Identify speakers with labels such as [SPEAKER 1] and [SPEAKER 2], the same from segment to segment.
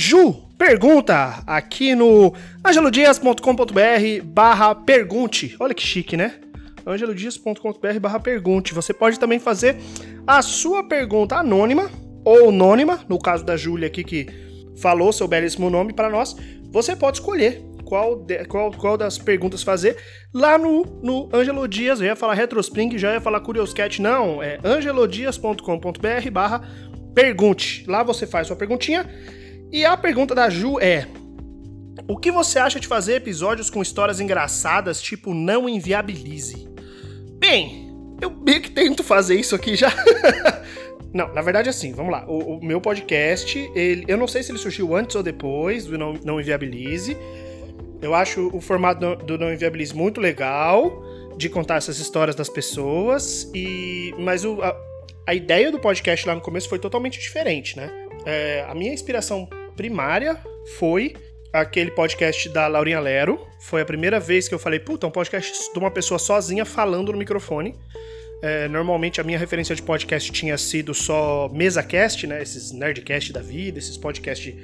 [SPEAKER 1] Ju pergunta aqui no angelodias.com.br barra pergunte. Olha que chique, né? angelodias.com.br barra pergunte. Você pode também fazer a sua pergunta anônima ou anônima, no caso da Júlia aqui que falou seu belíssimo nome para nós, você pode escolher qual, de, qual, qual das perguntas fazer lá no, no Angelo Dias. Eu ia falar Retrospring, já ia falar Curioscat. Não, é angelodias.com.br barra pergunte. Lá você faz sua perguntinha. E a pergunta da Ju é: O que você acha de fazer episódios com histórias engraçadas, tipo Não Inviabilize? Bem, eu meio que tento fazer isso aqui já. Não, na verdade, assim, vamos lá. O, o, meu podcast, ele, eu não sei se ele surgiu antes ou depois do Não, não Inviabilize. Eu acho o formato do, Não Inviabilize muito legal, de contar essas histórias das pessoas, e mas o, a, a ideia do podcast lá no começo foi totalmente diferente, né? É, a minha inspiração primária foi aquele podcast da Laurinha Lero. Foi a primeira vez que eu falei, puta, um podcast de uma pessoa sozinha falando no microfone. É, normalmente a minha referência de podcast tinha sido só MesaCast, né? Esses Nerdcast da vida, esses podcasts.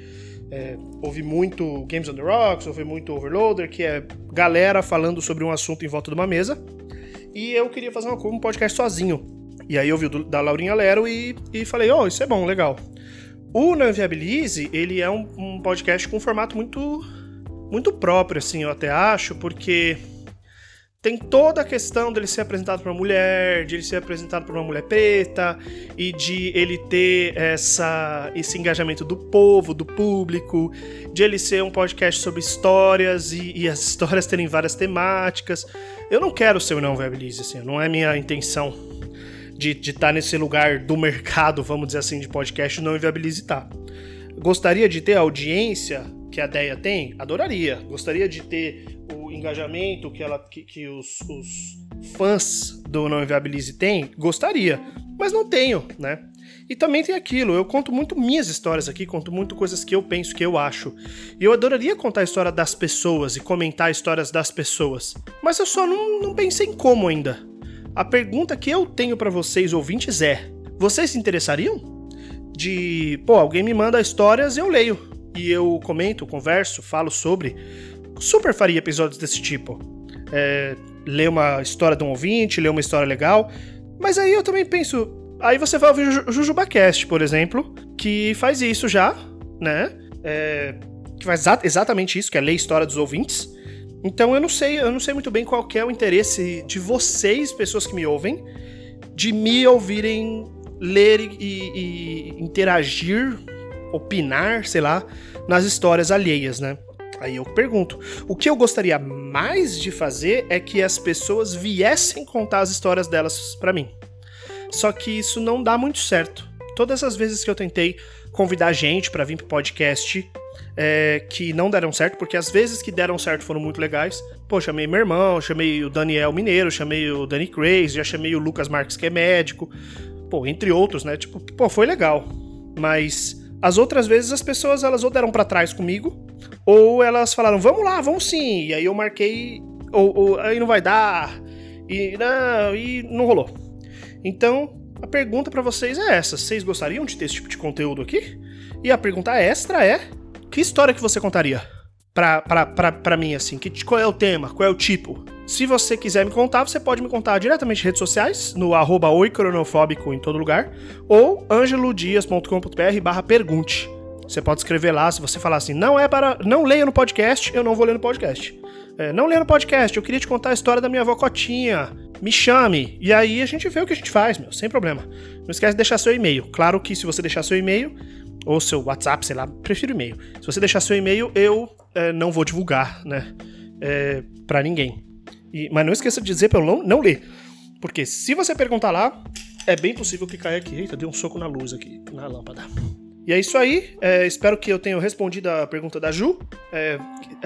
[SPEAKER 1] É, ouvi muito Games on the Rocks, ouvi muito Overloader, que é galera falando sobre um assunto em volta de uma mesa. E eu queria fazer uma, um podcast sozinho. E aí eu vi o da Laurinha Lero e, e falei, oh, isso é bom, legal. O Não Viabilize, ele é um, um podcast com um formato muito, muito próprio, assim, eu até acho, porque tem toda a questão dele ser apresentado para uma mulher, de ele ser apresentado por uma mulher preta e de ele ter essa, esse engajamento do povo, do público, de ele ser um podcast sobre histórias e, e as histórias terem várias temáticas. Eu não quero ser o não viabilize, assim, não é minha intenção de estar tá nesse lugar do mercado, vamos dizer assim, de podcast, não inviabilize tá. Gostaria de ter a audiência que a Deia tem? Adoraria. Gostaria de ter o engajamento que, ela, que, que os, os fãs do Não Inviabilize têm? Gostaria, mas não tenho, né? E também tem aquilo, eu conto muito minhas histórias aqui, conto muito coisas que eu penso, que eu acho. E eu adoraria contar a história das pessoas e comentar histórias das pessoas. Mas eu só não, não pensei em como ainda. A pergunta que eu tenho para vocês, ouvintes, é: vocês se interessariam? De, pô, alguém me manda histórias, eu leio. E eu comento, converso, falo sobre super faria episódios desse tipo. É, ler uma história de um ouvinte, ler uma história legal. Mas aí eu também penso. Aí você vai ouvir o JujubaCast, por exemplo, que faz isso já, né? É, que faz exatamente isso, que é ler história dos ouvintes. Então eu não sei, eu não sei muito bem qual é o interesse de vocês, pessoas que me ouvem, de me ouvirem ler e, e interagir, opinar, sei lá, nas histórias alheias, né? Aí eu pergunto: o que eu gostaria mais de fazer é que as pessoas viessem contar as histórias delas para mim. Só que isso não dá muito certo. Todas as vezes que eu tentei convidar gente para vir pro podcast, é, que não deram certo, porque as vezes que deram certo foram muito legais. Pô, chamei meu irmão, chamei o Daniel Mineiro, chamei o Danny Crazy, já chamei o Lucas Marques, que é médico. Pô, entre outros, né? Tipo, pô, foi legal. Mas as outras vezes as pessoas elas ou deram para trás comigo, ou elas falaram, vamos lá, vamos sim. E aí eu marquei, ou, ou aí não vai dar, e não, e não rolou. Então, a pergunta para vocês é essa: vocês gostariam de ter esse tipo de conteúdo aqui? E a pergunta extra é: que história que você contaria? Pra, pra, pra, pra mim, assim, que, qual é o tema, qual é o tipo? Se você quiser me contar, você pode me contar diretamente nas redes sociais, no arroba oicronofóbico em todo lugar, ou angelodias.com.br barra pergunte. Você pode escrever lá, se você falar assim, não é para. Não leia no podcast, eu não vou ler no podcast. É, não leia no podcast, eu queria te contar a história da minha avó Cotinha. Me chame. E aí a gente vê o que a gente faz, meu, sem problema. Não esquece de deixar seu e-mail. Claro que se você deixar seu e-mail, ou seu WhatsApp, sei lá, prefiro e-mail. Se você deixar seu e-mail, eu é, não vou divulgar, né? É, para ninguém. E, mas não esqueça de dizer pra eu não, não ler. Porque se você perguntar lá, é bem possível que caia aqui. Eita, deu um soco na luz aqui, na lâmpada. E é isso aí. É, espero que eu tenha respondido a pergunta da Ju. É,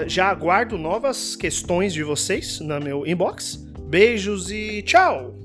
[SPEAKER 1] já aguardo novas questões de vocês no meu inbox. Beijos e tchau!